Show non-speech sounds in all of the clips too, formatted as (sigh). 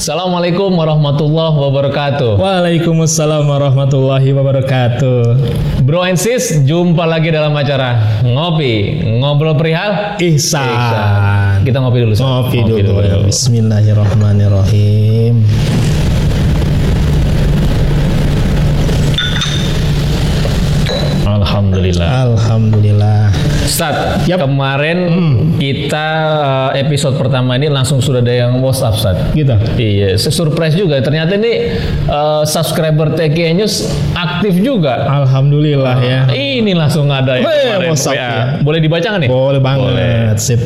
Assalamualaikum warahmatullahi wabarakatuh. Waalaikumsalam warahmatullahi wabarakatuh. Bro and sis, jumpa lagi dalam acara ngopi ngobrol perihal Ihsan. Ihsan. Kita ngopi dulu. Sat. Ngopi, dulu. Bismillahirrahmanirrahim. Alhamdulillah. Alhamdulillah. Sat, Yap. kemarin kita eh, episode pertama ini langsung sudah ada yang WhatsApp Sat. Gitu. Iya, surprise juga. Ternyata ini eh, subscriber TK News aktif juga. Alhamdulillah ya. Ini langsung ada kemarin. WhatsApp WA. ya. Boleh dibaca nggak nih? Boleh banget. Sip.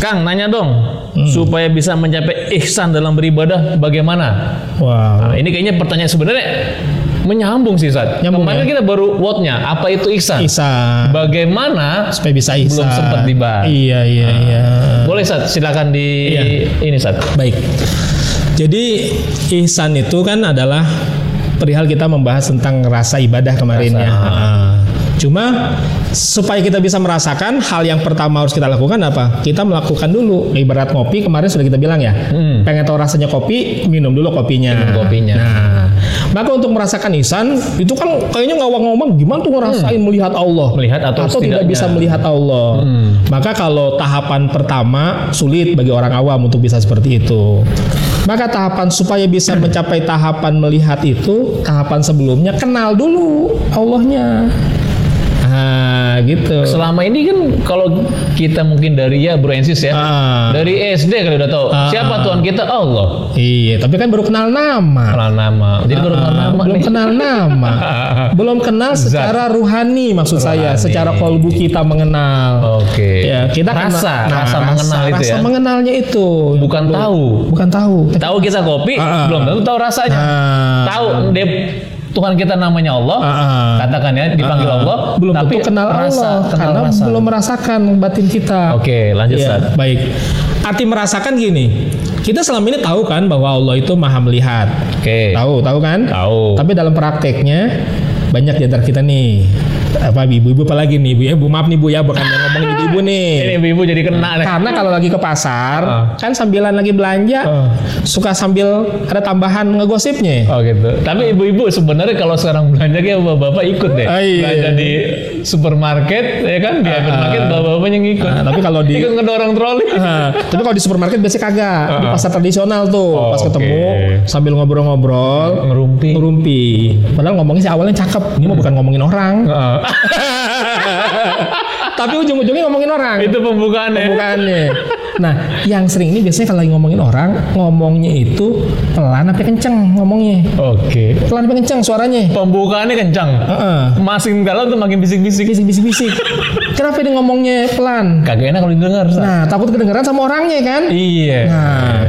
Kang, nanya dong, Hmm. supaya bisa mencapai ihsan dalam beribadah bagaimana? Wow. Nah, ini kayaknya pertanyaan sebenarnya menyambung sih, Sat. Nyambung Kemarin ya? kita baru wordnya, apa itu ihsan? Ihsan. Bagaimana? Supaya bisa ihsan. Belum sempat dibahas. Iya, iya, iya. Boleh, Sat, silakan di Iya. ini, Sat. Baik. Jadi ihsan itu kan adalah perihal kita membahas tentang rasa ibadah kemarin Rasa. ya. Ah. Cuma supaya kita bisa merasakan hal yang pertama harus kita lakukan apa? Kita melakukan dulu ibarat kopi kemarin sudah kita bilang ya. Hmm. Pengen tahu rasanya kopi, minum dulu kopinya. Minum kopinya. Nah, maka untuk merasakan ihsan itu kan kayaknya ngawang-ngawang gimana tuh ngerasain melihat Allah? Hmm. Melihat atau tidak setidaknya- bisa melihat Allah. Hmm. Maka kalau tahapan pertama sulit bagi orang awam untuk bisa seperti itu. Maka tahapan supaya bisa mencapai tahapan melihat itu, tahapan sebelumnya kenal dulu Allahnya. Nah, gitu. Selama ini kan kalau kita mungkin dari ya Bro Ensis ya, Ah. dari SD kali udah tahu Ah. siapa Tuhan kita Allah. Iya, tapi kan baru kenal nama. Kenal nama. Jadi baru kenal Ah, nama belum nih. kenal nama. (laughs) belum kenal Zat. secara ruhani maksud saya, Ruhani. secara kolbu kita mengenal. Oke. Ya, kita rasa, kenal- nah, rasa mengenal itu rasa ya. mengenalnya itu. Bukan Belum- tahu. Bukan tahu. Tahu kita kopi, Ah, ah. belum tentu tahu rasanya. Nah. Tahu deh Tuhan kita namanya Allah, Ah, ah. katakan ya dipanggil Ah, Allah, belum tapi tentu kenal rasa, Allah kenal karena rasa. belum merasakan batin kita. Oke, lanjut Ya, baik. Arti merasakan gini. Kita selama ini tahu kan bahwa Allah itu maha melihat. Oke. Tahu, tahu kan? Tahu. Tapi dalam prakteknya banyak di antara kita nih apa ibu-ibu apalagi nih ibu ya bu maaf nih bu ya bukan yang ngomongin ibu-ibu nih Ini ibu-ibu jadi kena nih. karena kalau lagi ke pasar Ah. kan sambilan lagi belanja Ah. suka sambil ada tambahan ngegosipnya Oh gitu. Tapi ibu-ibu sebenarnya kalau sekarang belanja kayak bapak-bapak ikut deh. Ah, iya. Belanja di supermarket ya kan di hypermarket bapak-bapaknya ngikut. Nah, tapi kalau di ikut ngedorong troli. Nah, tapi kalau di supermarket biasanya kagak. Di pasar tradisional tuh, Oh, pas ketemu sambil ngobrol-ngobrol, Ngerumpi. ngerumpi. Padahal ngomongnya sih awalnya cakep. Ini mah bukan ngomongin orang, Heeh. (laughs) tapi ujung-ujungnya ngomongin orang. Itu pembukaannya. Bukannya. Nah, yang sering ini biasanya kalau lagi ngomongin orang, ngomongnya itu pelan tapi kenceng ngomongnya. Oke. Pelan tapi kenceng suaranya. Pembukaannya kencang. Heeh. Makin dalam tuh makin bisik-bisik. Bisik-bisik. Kenapa dia ngomongnya pelan? Kagak enak kalau didengar. Nah, takut kedengeran sama orangnya kan? Iya. Nah,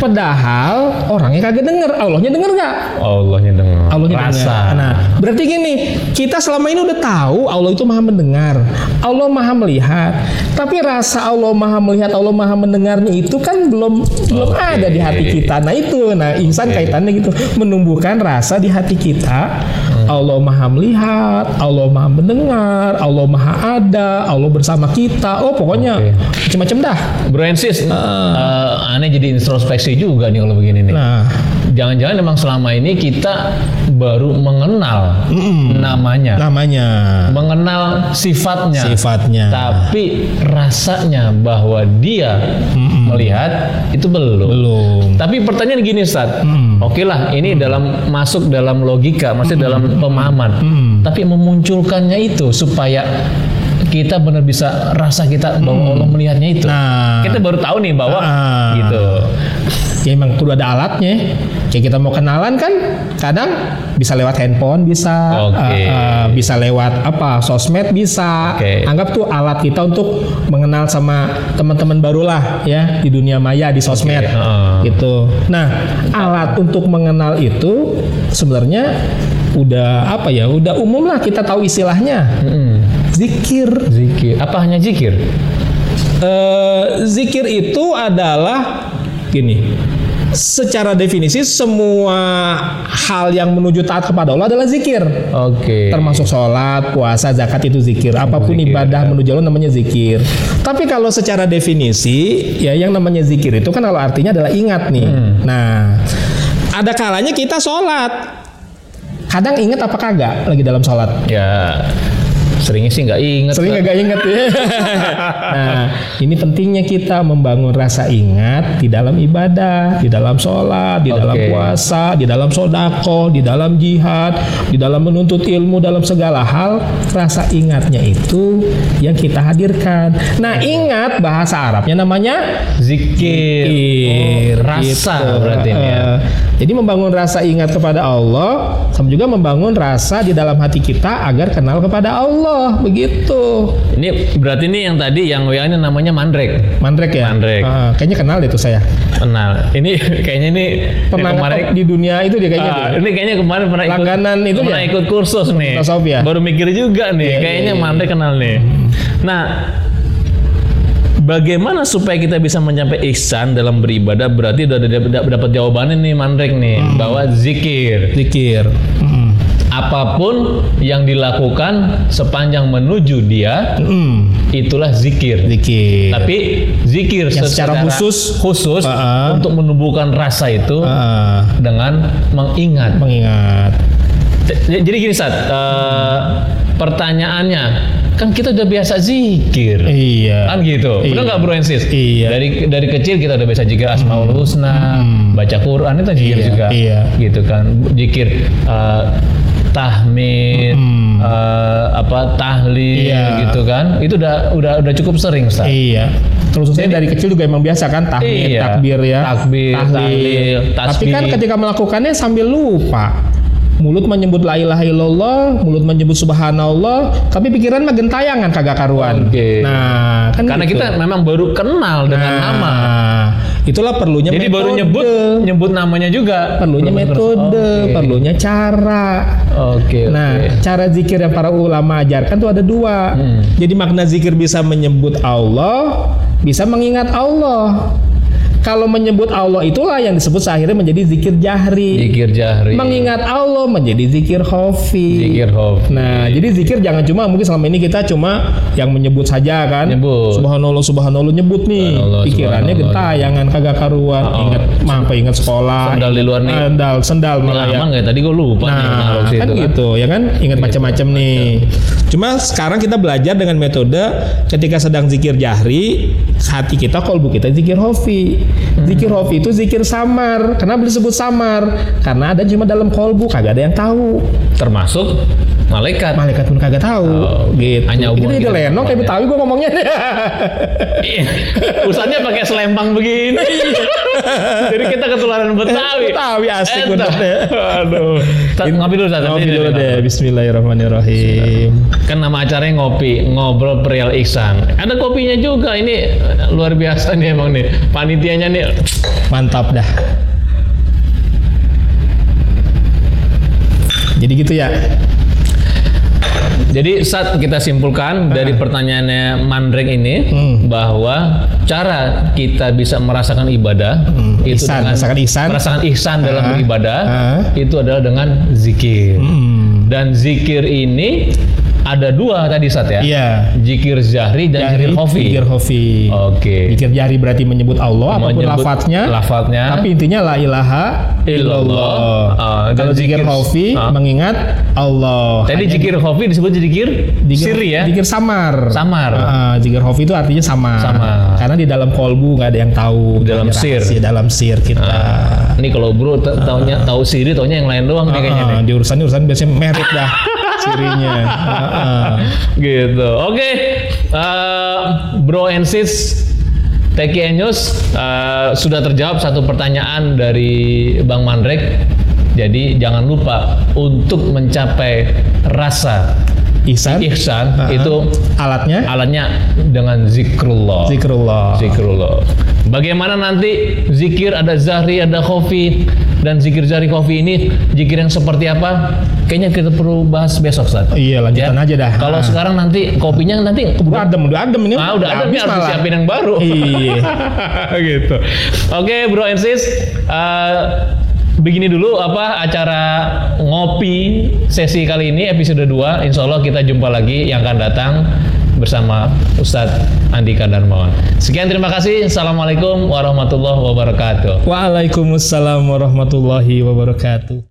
padahal orangnya kagak denger, Allahnya denger nggak? Allahnya dengar. Allahnya Rasa. dengar. Nah, berarti gini, kita selama ini udah tahu Allah itu maha mendengar, Allah maha melihat. Tapi rasa Allah maha melihat, Allah maha mendengarnya itu kan belum belum Oke. ada di hati kita. Nah itu, nah insan kaitannya gitu, menumbuhkan rasa di hati kita. Allah maha melihat, Allah maha mendengar, Allah maha ada, Allah bersama kita. Oh pokoknya Oke. macam-macam dah. Bro Ensis, eh, aneh jadi introspeksi juga nih kalau begini nih. Nah, Jangan-jangan memang selama ini kita baru mengenal namanya, namanya mengenal sifatnya, sifatnya. tapi rasanya bahwa dia melihat itu belum. belum. Tapi pertanyaan gini, Ustaz. Mm. Oke lah, ini dalam masuk dalam logika, maksudnya dalam pemahaman. Mm. Tapi memunculkannya itu supaya kita benar bisa rasa kita bahwa Allah melihatnya itu. Nah. Kita baru tahu nih bahwa Ah. gitu. Ya emang kudu ada alatnya kayak kita mau kenalan kan kadang bisa lewat handphone bisa Oke. eh, eh, bisa lewat apa sosmed bisa Oke. anggap tuh alat kita untuk mengenal sama teman-teman baru lah ya di dunia maya di sosmed heeh. gitu nah alat untuk mengenal itu sebenarnya udah apa ya udah umum lah kita tahu istilahnya zikir Zikir. Apa hanya zikir? Eh, zikir itu adalah gini. secara definisi semua hal yang menuju taat kepada Allah adalah zikir. Oke. Termasuk sholat, puasa, zakat itu zikir. Apa pun Zikir, ibadah menuju Allah namanya zikir. Tapi kalau secara definisi, ya yang namanya zikir itu kan kalau artinya adalah ingat nih. Nah, ada kalanya kita sholat. Kadang ingat apa kagak lagi dalam sholat? Ya seringnya sih nggak inget. Sering agak inget ya. (laughs) nah, ini pentingnya kita membangun rasa ingat di dalam ibadah, di dalam sholat, di dalam Oke. puasa, di dalam sodako, di dalam jihad, di dalam menuntut ilmu dalam segala hal. Rasa ingatnya itu yang kita hadirkan. Nah, ingat bahasa Arabnya namanya Zikir. zikir. Oh, rasa Gitu. berarti ya. Jadi membangun rasa ingat kepada Allah, sama juga membangun rasa di dalam hati kita agar kenal kepada Allah, begitu. Ini berarti ini yang tadi yang WA ini namanya mandrek. Mandrek ya? Mandrek. Ah, kayaknya kenal deh tuh saya. Kenal. Ini (laughs) kayaknya ini Pernah kemarin di dunia itu dia kayaknya. Tuh. ini kayaknya kemarin pernah ikut Langganan itu pernah dia? ikut kursus nih. Tasawuf ya? Baru mikir juga nih. Iya, kayaknya iya, iya. mandek kenal nih. Nah, bagaimana supaya kita bisa mencapai ihsan dalam beribadah? Berarti udah dapat jawabannya nih mandek nih Hmm. bahwa zikir. Zikir. Mm. Apa pun yang dilakukan sepanjang menuju dia Mm. itulah zikir. Zikir. Tapi zikir Yang secara khusus- khusus Ah, ah. untuk menumbuhkan rasa itu Ah, dengan mengingat. mengingat. Jadi gini saat pertanyaannya kan kita udah biasa zikir. Iya. Kan gitu. Benar Iya. nggak Bro Ensis? Iya. Dari dari kecil kita udah biasa zikir Asmaul Husna, baca Quran itu zikir Iya, juga. iya. Gitu kan. Zikir eh, tahmid, Hmm. eh, apa tahlil Iya. gitu kan. Itu udah udah udah cukup sering, Ustaz. Iya. Terus saya dari kecil juga emang biasa kan tahmid, Iya. takbir ya. Takbir, tahlil, Tapi tasbih. kan ketika melakukannya sambil lupa. Mulut menyebut la ilaha illallah, mulut menyebut subhanallah, tapi pikiran mah gentayangan kagak karuan. Oke. Nah, kan Karena gitu. kita memang baru kenal dengan Nah, nama. Itulah perlunya Jadi baru metode. nyebut nyebut namanya juga. perlunya Belum metode, Oke. perlunya cara. Oke. Nah, oke. cara zikir yang para ulama ajarkan tuh ada dua. Hmm. Jadi makna zikir bisa menyebut Allah, bisa mengingat Allah. Kalau menyebut Allah itulah yang disebut akhirnya menjadi zikir jahri. zikir jahri. Mengingat Allah menjadi zikir khafi. zikir hof. Nah, jadi zikir jangan cuma mungkin selama ini kita cuma yang menyebut saja kan. Nyebut. Subhanallah, subhanallah nyebut nih. Subhanallah, Pikirannya gentayangan kagak karuan. Oh. Ingat apa ingat sekolah. Sendal di luar nih. Sendal, sendal malah ya. aman nggak? Tadi gue lupa nih Nah, situ kan kan. gitu ya kan ingat macam-macam nih. Cuma sekarang kita belajar dengan metode ketika sedang zikir jahri, hati kita kolbu kita zikir hofi. Hmm. Zikir hofi itu zikir samar. Kenapa disebut samar? Karena ada cuma dalam kolbu, kagak ada yang tahu. Termasuk malaikat. Malaikat pun kagak tahu. Oh, gitu. hanya jadi kita lenong kayak dengan betawi gue ngomongnya. Iya. Urusannya pakai selempang begini. Jadi kita ketularan Betawi. Betawi asik deh. Aduh. Ngopi dulu Tat. Ngopi dulu deh. Bismillahirrahmanirrahim. Kan nama acaranya ngopi, ngobrol perihal Iksan. Ada kopinya juga. Ini eh, luar biasa nih emang nih. Panitianya nih. Mantap dah. Jadi gitu ya. Jadi saat kita simpulkan dari pertanyaannya Mandrek ini Hmm. bahwa cara kita bisa merasakan ibadah itu Ihsan, dengan merasakan ihsan. merasakan ihsan dalam Ah. beribadah Ah. itu adalah dengan zikir. Hmm. Dan zikir ini ada dua tadi Sat ya. Iya. Zikir zahri dan zikir khafi. Zikir khafi. Oke. Zikir jari berarti menyebut Allah apa pun Menyebut lafadznya. lafadznya. Tapi intinya la ilaha Illallah. Ah, dan Kalau zikir zikir- khafi ah. mengingat Allah. Tadi Hanya zikir khafi disebut zikir, Zikir, siri ya. Zikir samar. Samar. Ah, zikir khafi itu artinya samar. Samar. Karena di dalam kolbu nggak ada yang tahu. Dalam Hanya sir. rahasia Dalam sir kita. Ah, Ini kalau bro ta- taunya tahu siri taunya yang lain doang nih kayaknya nih. Di urusan urusan biasanya merit dah (laughs) sirinya. Ah, (laughs) ah. gitu. Oke, Eh, Bro and Sis Teki Enyus eh, sudah terjawab satu pertanyaan dari Bang Mandrek. Jadi jangan lupa untuk mencapai rasa Ihsan. ihsan Ah, itu alatnya alatnya dengan zikrullah. zikrullah. Zikrullah. Bagaimana nanti zikir ada zahri, ada khafi. dan zikir jari kopi ini zikir yang seperti apa? Kayaknya kita perlu bahas besok Ustaz. Iya, lanjutan aja dah. Kalau Ah. sekarang nanti kopinya nanti udah adem, udah adem ini. Ah, udah habis harus disiapin yang baru. Iya. (laughs) gitu. Oke, Bro and Sis, eh, begini dulu apa acara ngopi sesi kali ini episode 2. Insya Allah kita jumpa lagi yang akan datang bersama Ustadz Andika Darmawan. Sekian terima kasih. Assalamualaikum warahmatullahi wabarakatuh. Waalaikumsalam warahmatullahi wabarakatuh.